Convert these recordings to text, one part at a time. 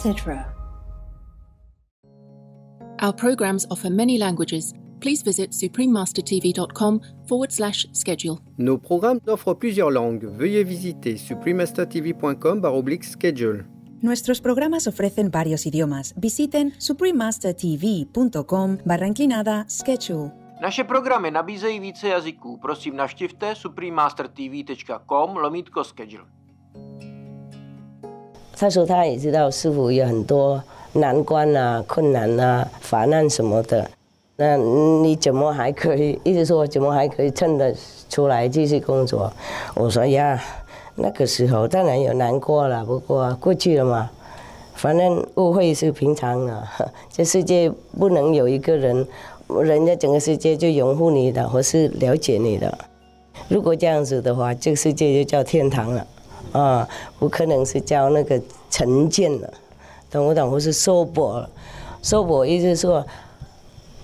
Etc. Our programs offer many languages. Please visit suprememastertv.com forward slash schedule. Nos programmes offrent plusieurs langues. Veuillez visiter suprememastertv.com schedule. Nuestros programas ofrecen varios idiomas. Visiten suprememastertv.com barra inclinada schedule. Naše programy nabízejí více jazyků. Prosím navštivte suprememastertv.com lomítko schedule. 他说他也知道师傅有很多难关啊、困难啊、烦难什么的，那你怎么还可以？一直说怎么还可以撑得出来继续工作？我说呀，那个时候当然有难过了，不过过去了嘛，反正误会是平常的。这世界不能有一个人，人家整个世界就拥护你的或是了解你的。如果这样子的话，这个世界就叫天堂了。啊，不可能是教那个成见了，懂不懂？或是娑婆，娑婆意思说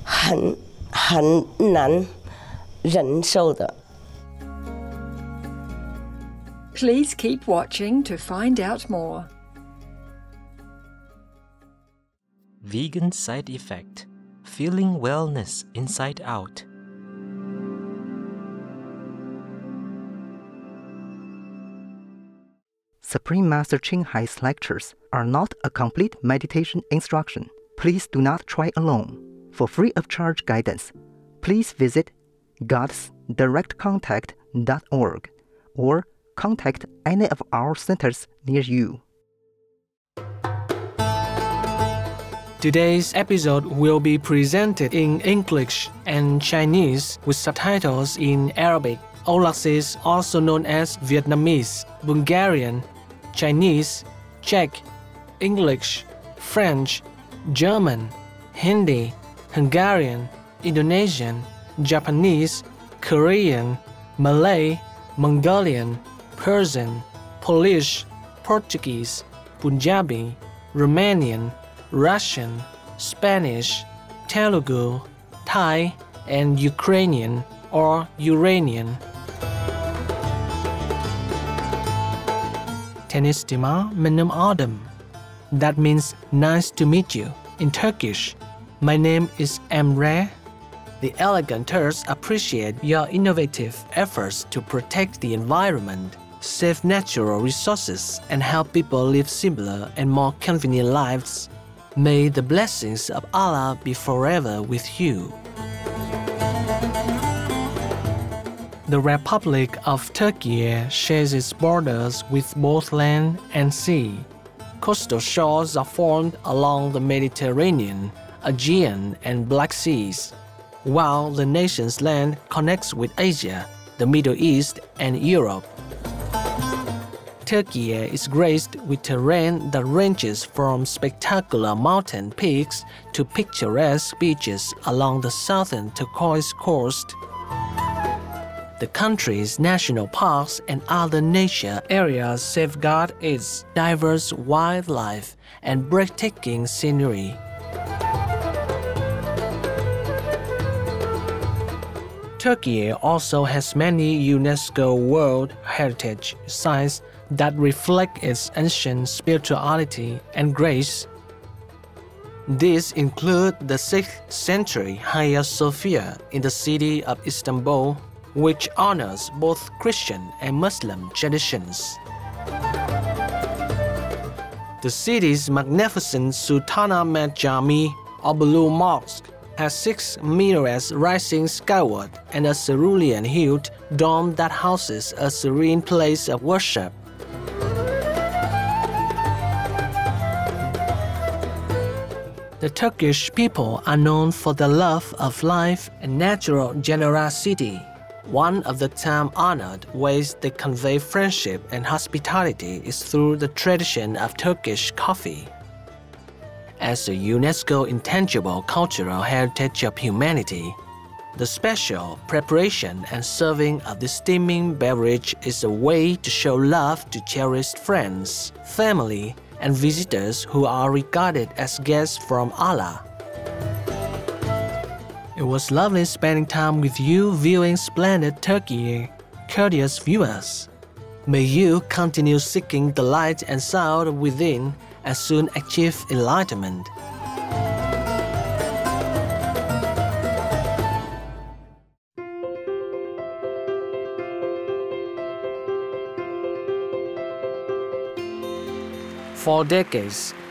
很很难忍受的。Please keep watching to find out more. Vegan side effect feeling wellness inside out. Supreme Master Ching Hai's lectures are not a complete meditation instruction. Please do not try alone. For free of charge guidance, please visit godsdirectcontact.org or contact any of our centers near you. Today's episode will be presented in English and Chinese with subtitles in Arabic. Aulacese, also known as Vietnamese, Bulgarian, Chinese, Czech, English, French, German, Hindi, Hungarian, Indonesian, Japanese, Korean, Malay, Mongolian, Persian, Polish, Portuguese, Punjabi, Romanian, Russian, Spanish, Telugu, Thai, and Ukrainian or Uranian. Tenistima Menem Adam. That means nice to meet you in Turkish. My name is Emre. The eleganters appreciate your innovative efforts to protect the environment, save natural resources, and help people live simpler and more convenient lives. May the blessings of Allah be forever with you. The Republic of Turkey shares its borders with both land and sea. Coastal shores are formed along the Mediterranean, Aegean, and Black Seas, while the nation's land connects with Asia, the Middle East, and Europe. Turkey is graced with terrain that ranges from spectacular mountain peaks to picturesque beaches along the southern turquoise coast. The country's national parks and other nature areas safeguard its diverse wildlife and breathtaking scenery. Turkey also has many UNESCO World Heritage Sites that reflect its ancient spirituality and grace. These include the 6th century Hagia Sophia in the city of Istanbul, which honors both Christian and Muslim traditions. The city's magnificent Sultanahmet Jami or Blue Mosque has six minarets rising skyward and a cerulean-hued dome that houses a serene place of worship. The Turkish people are known for their love of life and natural generosity. One of the time honored ways they convey friendship and hospitality is through the tradition of Turkish coffee. As a UNESCO intangible cultural heritage of humanity, the special preparation and serving of this steaming beverage is a way to show love to cherished friends, family, and visitors who are regarded as guests from Allah. It was lovely spending time with you viewing splendid Turkey, courteous viewers. May you continue seeking the light and sound within and soon achieve enlightenment. For decades,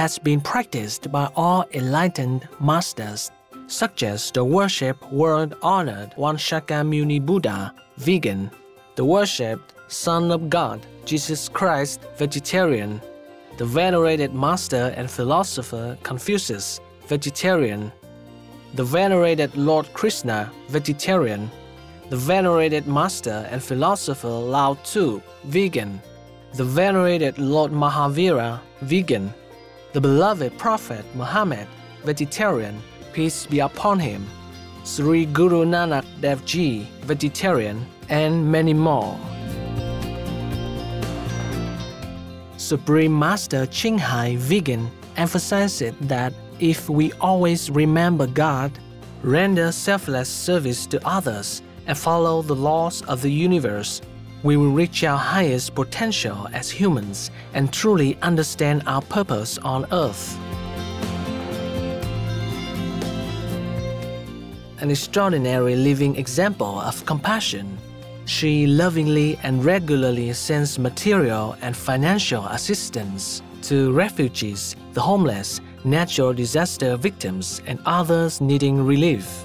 has been practiced by all enlightened masters, such as the worship world honored One Shakyamuni Buddha, vegan, the worshipped Son of God, Jesus Christ, vegetarian, the venerated master and philosopher Confucius, vegetarian, the venerated Lord Krishna, vegetarian, the venerated master and philosopher Lao Tzu, vegan, the venerated Lord Mahavira, vegan, the beloved Prophet Muhammad, vegetarian, peace be upon him, Sri Guru Nanak Dev Ji, vegetarian, and many more. Supreme Master Ching Hai Vegan emphasizes that if we always remember God, render selfless service to others, and follow the laws of the universe, we will reach our highest potential as humans and truly understand our purpose on earth. An extraordinary living example of compassion, she lovingly and regularly sends material and financial assistance to refugees, the homeless, natural disaster victims, and others needing relief.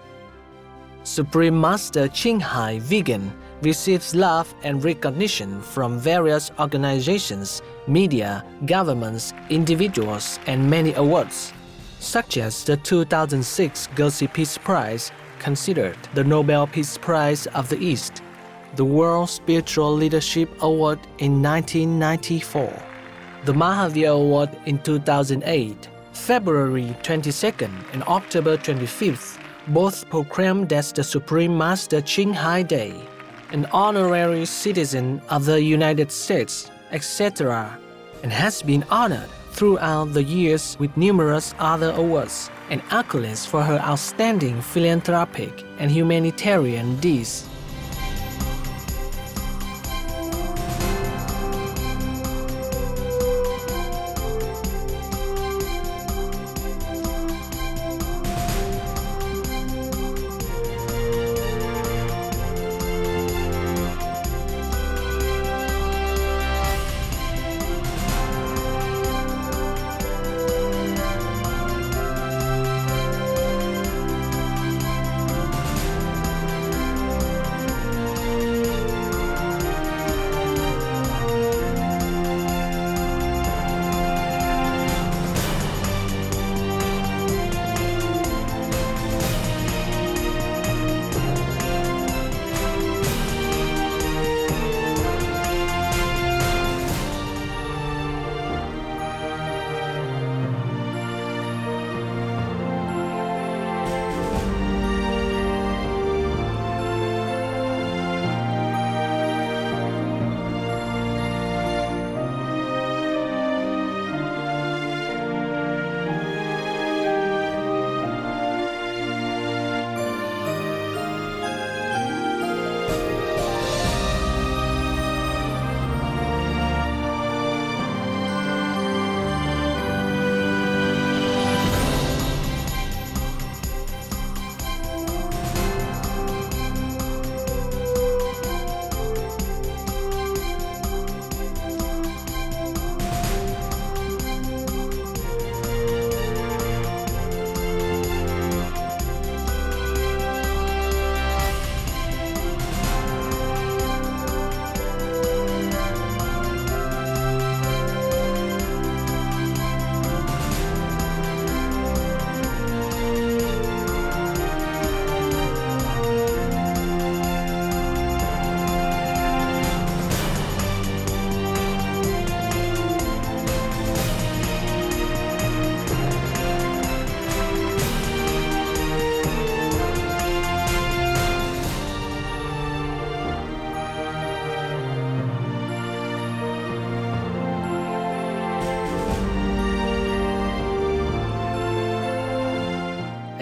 Supreme Master Ching Hai Vegan receives love and recognition from various organizations, media, governments, individuals, and many awards, such as the 2006 Gusi Peace Prize, considered the Nobel Peace Prize of the East, the World Spiritual Leadership Award in 1994, the Mahavir Award in 2008, February 22nd and October 25th, both proclaimed as the Supreme Master Ching Hai Day an honorary citizen of the United States, etc., and has been honored throughout the years with numerous other awards and accolades for her outstanding philanthropic and humanitarian deeds.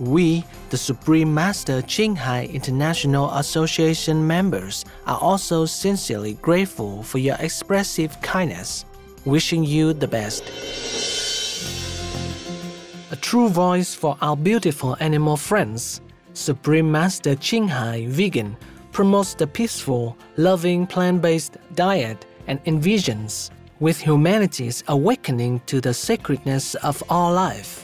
We, the Supreme Master Ching Hai International Association members, are also sincerely grateful for your expressive kindness, wishing you the best. A true voice for our beautiful animal friends, Supreme Master Ching Hai Vegan promotes the peaceful, loving plant based diet and envisions with humanity's awakening to the sacredness of all life.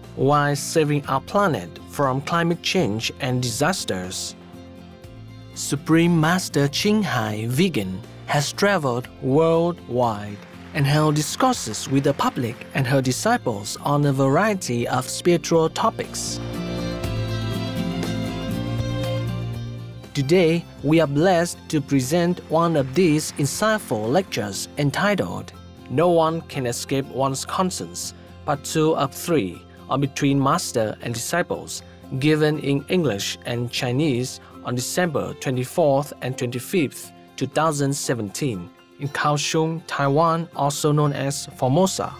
while saving our planet from climate change and disasters. Supreme Master Ching Hai Vegan has traveled worldwide and held discourses with the public and her disciples on a variety of spiritual topics. Today, we are blessed to present one of these insightful lectures entitled No One Can Escape One's Conscience, Part 2 of 3 on Between Master and Disciples, given in English and Chinese on December 24th and 25th, 2017, in Kaohsiung, Taiwan, also known as Formosa.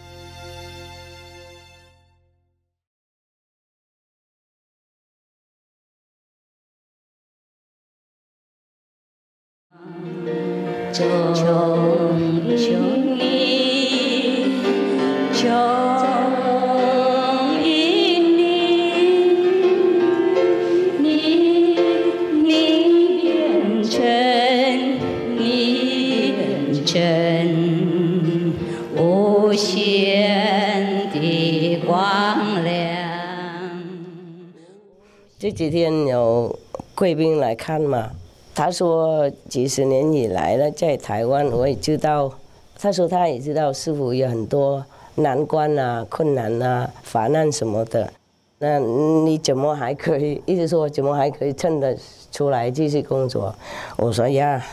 这几天有贵宾来看嘛，他说几十年以来呢，在台湾我也知道，他说他也知道师傅有很多难关啊、困难啊、烦难什么的。那你怎么还可以？一直说怎么还可以撑得出来继续工作？我说呀，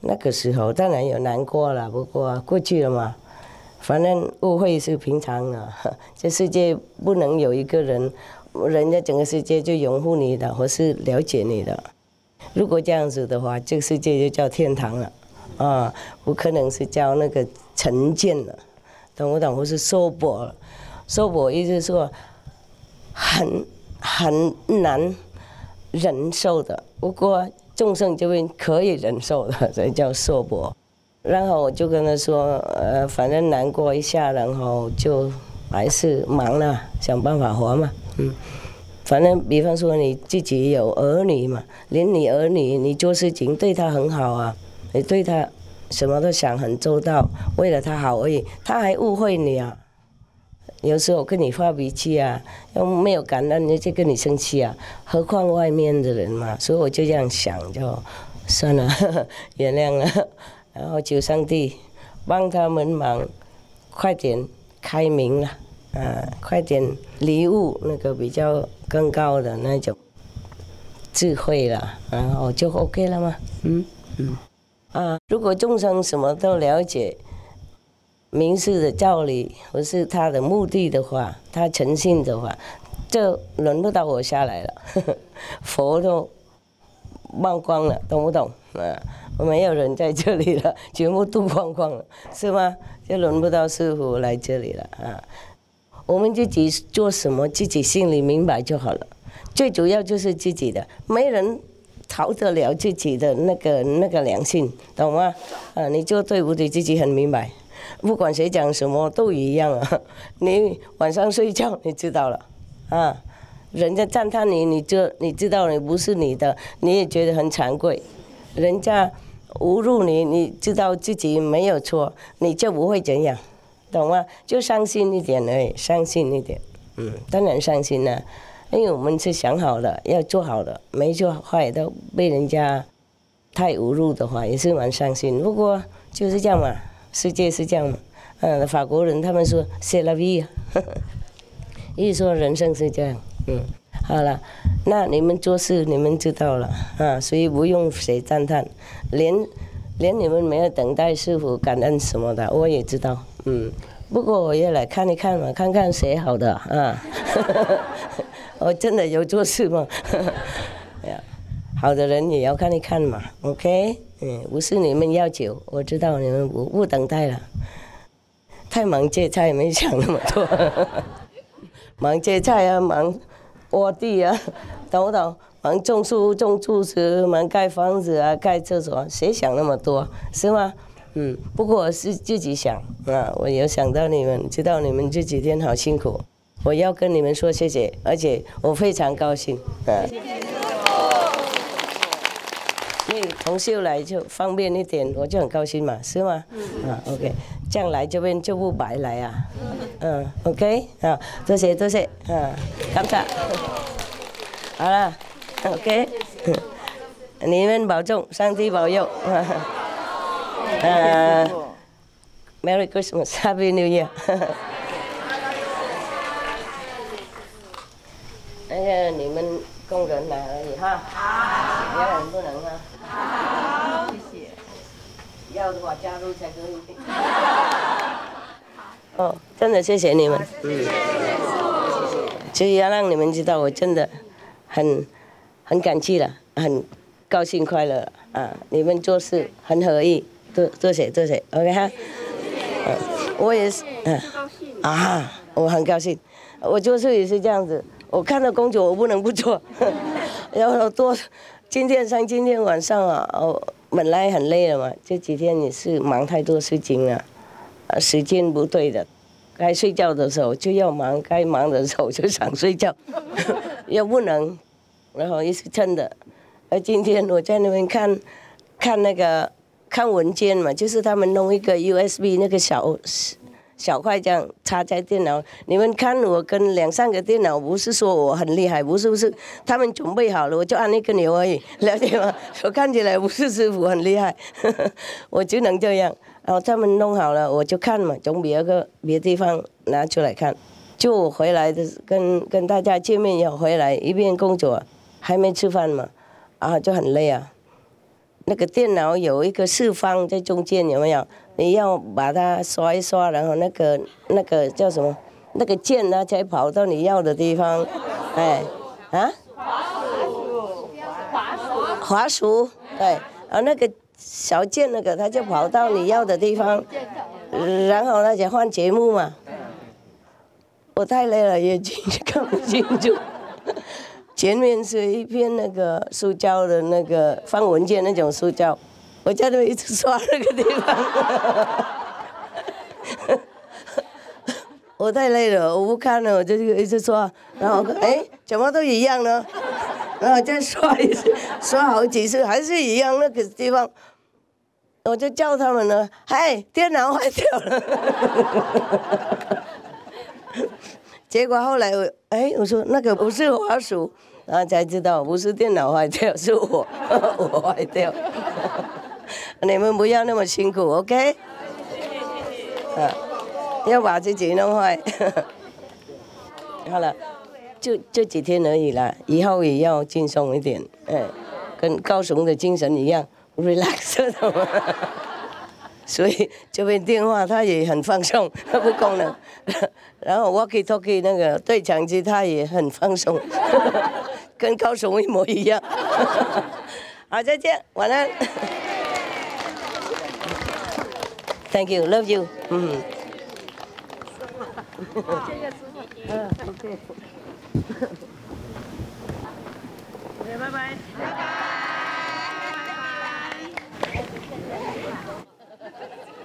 那个时候当然有难过了，不过过去了嘛。反正误会是平常的，这世界不能有一个人。人家整个世界就拥护你的，或是了解你的。如果这样子的话，这个世界就叫天堂了，啊，不可能是叫那个成见了，懂不懂？或是娑婆了，娑婆意思说很很难忍受的。不过众生就会可以忍受的，所以叫娑婆。然后我就跟他说，呃，反正难过一下，然后就还是忙了，想办法活嘛。嗯，反正比方说你自己有儿女嘛，连你儿女你做事情对他很好啊，你对他什么都想很周到，为了他好而已，他还误会你啊。有时候跟你发脾气啊，又没有感恩，人家跟你生气啊，何况外面的人嘛。所以我就这样想，就算了，原谅了，然后求上帝帮他们忙，快点开明了。啊，快点礼物那个比较更高的那种智慧了，然后就 OK 了吗？嗯嗯啊，如果众生什么都了解，名士的道理或是他的目的的话，他诚信的话，就轮不到我下来了，佛都忘光了，懂不懂？啊，没有人在这里了，全部都忘光了，是吗？就轮不到师傅来这里了啊。我们自己做什么，自己心里明白就好了。最主要就是自己的，没人逃得了自己的那个那个良心，懂吗？啊，你做对不对，自己很明白。不管谁讲什么都一样啊。你晚上睡觉，你知道了啊。人家赞叹你，你就你知道你不是你的，你也觉得很惭愧。人家侮辱你，你知道自己没有错，你就不会怎样，懂吗？就伤心一点而已，伤心一点。嗯，当然伤心了，因为我们是想好了要做好的，没做坏都被人家太侮辱的话，也是蛮伤心。不过就是这样嘛，世界是这样嘛。嗯，法国人他们说 c e la vie”，意思说人生是这样。嗯，好了，那你们做事你们知道了啊，所以不用谁赞叹，连连你们没有等待师傅感恩什么的，我也知道。嗯，不过我也来看一看嘛，看看谁好的啊。我真的有做事吗？呀，好的人也要看一看嘛。OK，嗯，不是你们要求，我知道你们不不等待了，太忙借菜没想那么多，忙借菜啊，忙。挖地啊，懂不懂？忙种树、种柱子，忙盖房子啊，盖厕所，谁想那么多，是吗？嗯，不过我是自己想啊，我有想到你们，知道你们这几天好辛苦，我要跟你们说谢谢，而且我非常高兴啊。因为同秀来就方便一点，我就很高兴嘛，是吗？啊，OK，这样来这边就不白来啊。嗯，OK，啊，多谢多谢，啊，感谢。好了，OK，你们保重，上帝保佑。呃，Merry Christmas，Happy New Year。那个你们工人来而已哈，别人不能啊。好，谢谢。要的话加入才可以。哦，真的谢谢你们。嗯。所以要让你们知道，我真的很很感激了，很高兴快乐啊！你们做事很合意，多多谢多谢，OK 哈。嗯，我也是，嗯。啊，我很高兴。我做事也是这样子，我看到工作我不能不做，然后多。今天上今天晚上啊，哦，本来很累了嘛，这几天也是忙太多事情了，啊，时间不对的，该睡觉的时候就要忙，该忙的时候就想睡觉，又不能，然后一直撑的。而今天我在那边看，看那个看文件嘛，就是他们弄一个 USB 那个小。小块这样插在电脑，你们看我跟两三个电脑，不是说我很厉害，不是不是，他们准备好了，我就按那个钮而已，了解吗？我看起来不是师傅很厉害，我就能这样。然后他们弄好了，我就看嘛，从别个别地方拿出来看。就我回来的，跟跟大家见面要回来，一边工作，还没吃饭嘛，啊，就很累啊。那个电脑有一个四方在中间，有没有？你要把它刷一刷，然后那个那个叫什么？那个键呢才跑到你要的地方，哎，啊？滑鼠，滑鼠，滑鼠，对，啊那个小键那个，它就跑到你要的地方，然后那就换节目嘛。我太累了，眼睛看不清楚。前面是一片那个塑胶的那个放文件那种塑胶。我叫他们一直刷那个地方，我太累了，我不看了，我就一直刷，然后哎，怎么都一样呢？然后再刷一次，刷好几次还是一样那个地方，我就叫他们了，嗨，电脑坏掉了，结果后来我哎，我说那个不是滑鼠，然后才知道不是电脑坏掉，是我 我坏掉。你们不要那么辛苦，OK？啊，要把自己弄坏。好了，就这几天而已啦，以后也要轻松一点，哎，跟高雄的精神一样，relax 的。所以这边电话他也很放松，他不功能。然后 walkie talkie 那个对讲机他也很放松，跟高手一模一样。好，再见，晚安。Thank you, love you。嗯。谢谢师傅。嗯，拜拜。拜拜。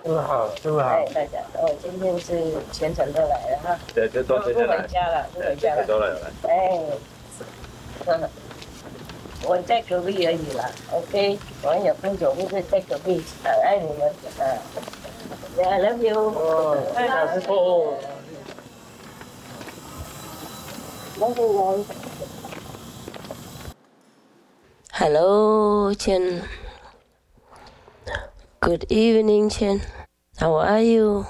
傅好。哎，大家哦，今天是全程都来了哈。对，这都不回家了，不回家了。都来了。哎，我在隔壁而已啦，OK。我有工作不是在隔壁，爱你们啊。I love you。哦，老师傅。Love you guys。Hello, Chen. Good evening, Chen. How are you?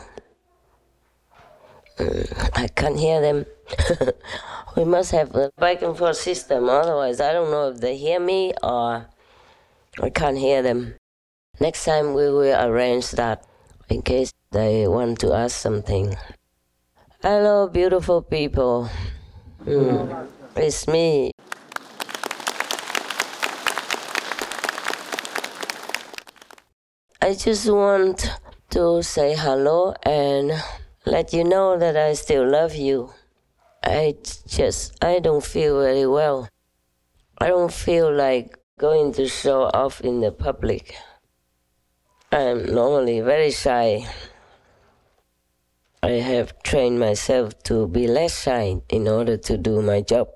Mm, I can't hear them. we must have a back and forth system, otherwise, I don't know if they hear me or I can't hear them. Next time, we will arrange that in case they want to ask something. Hello, beautiful people. Mm, it's me. I just want to say hello and let you know that I still love you. I just, I don't feel very well. I don't feel like going to show off in the public. I'm normally very shy. I have trained myself to be less shy in order to do my job.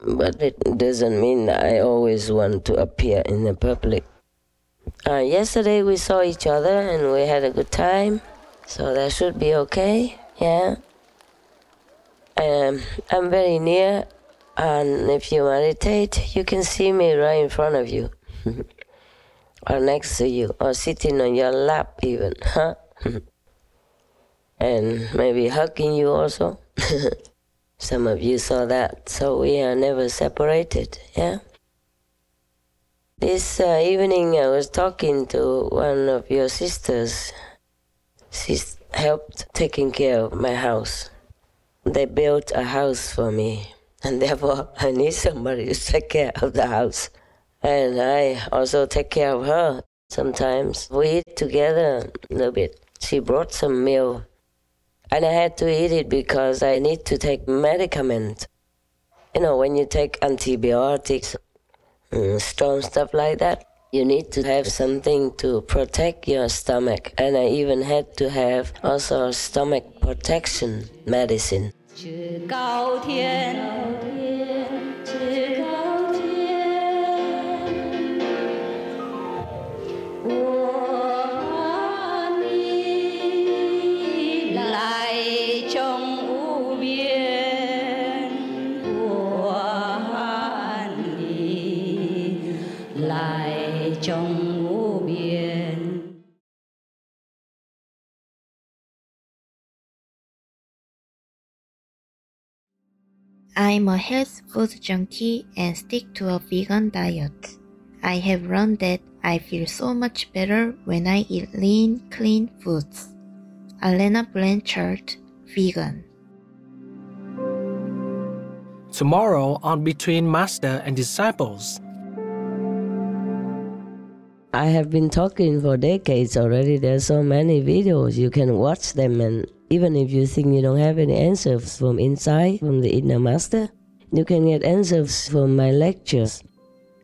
But it doesn't mean I always want to appear in the public. Uh, yesterday we saw each other and we had a good time, so that should be okay. Yeah. Um, I'm very near, and if you meditate, you can see me right in front of you, or next to you, or sitting on your lap, even, huh? and maybe hugging you also. Some of you saw that, so we are never separated, yeah? This uh, evening, I was talking to one of your sisters. She's helped taking care of my house. They built a house for me, and therefore I need somebody to take care of the house. And I also take care of her. Sometimes we eat together a little bit. She brought some meal, and I had to eat it because I need to take medicament. You know, when you take antibiotics, mm, strong stuff like that, you need to have something to protect your stomach. And I even had to have also stomach protection medicine. I'm a health food junkie and stick to a vegan diet. I have learned that I feel so much better when I eat lean, clean foods. Alana Blanchard, vegan. Tomorrow on Between Master and Disciples. I have been talking for decades already. There's so many videos. You can watch them, and even if you think you don't have any answers from inside, from the inner master, you can get answers from my lectures.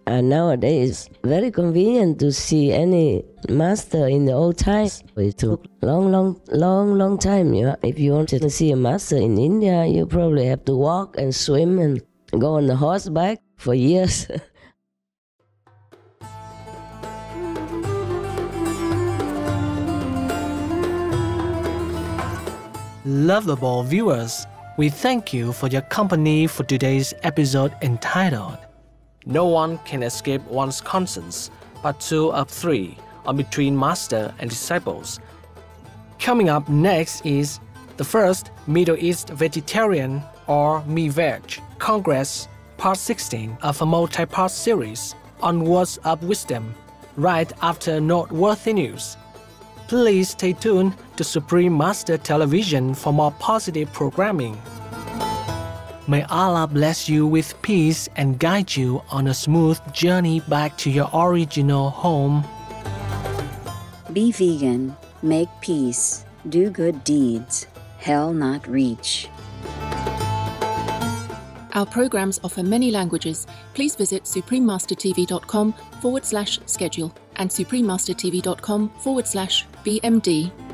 And nowadays, it's very convenient to see any master in the old times. It took long, long, long, long time. If you wanted to see a master in India, you probably have to walk and swim and go on the horseback for years. Lovable viewers, we thank you for your company for today's episode entitled No One Can Escape One's Conscience, Part 2 of 3 on Between Master and Disciples. Coming up next is the first Middle East Vegetarian or Me Veg Congress, Part 16 of a multi part series on Words of Wisdom, right after Noteworthy News. Please stay tuned to Supreme Master Television for more positive programming. May Allah bless you with peace and guide you on a smooth journey back to your original home. Be vegan make peace, do good deeds, hell not reach. Our programs offer many languages. Please visit suprememastertv.com forward slash schedule and suprememastertv.com forward slash BMD.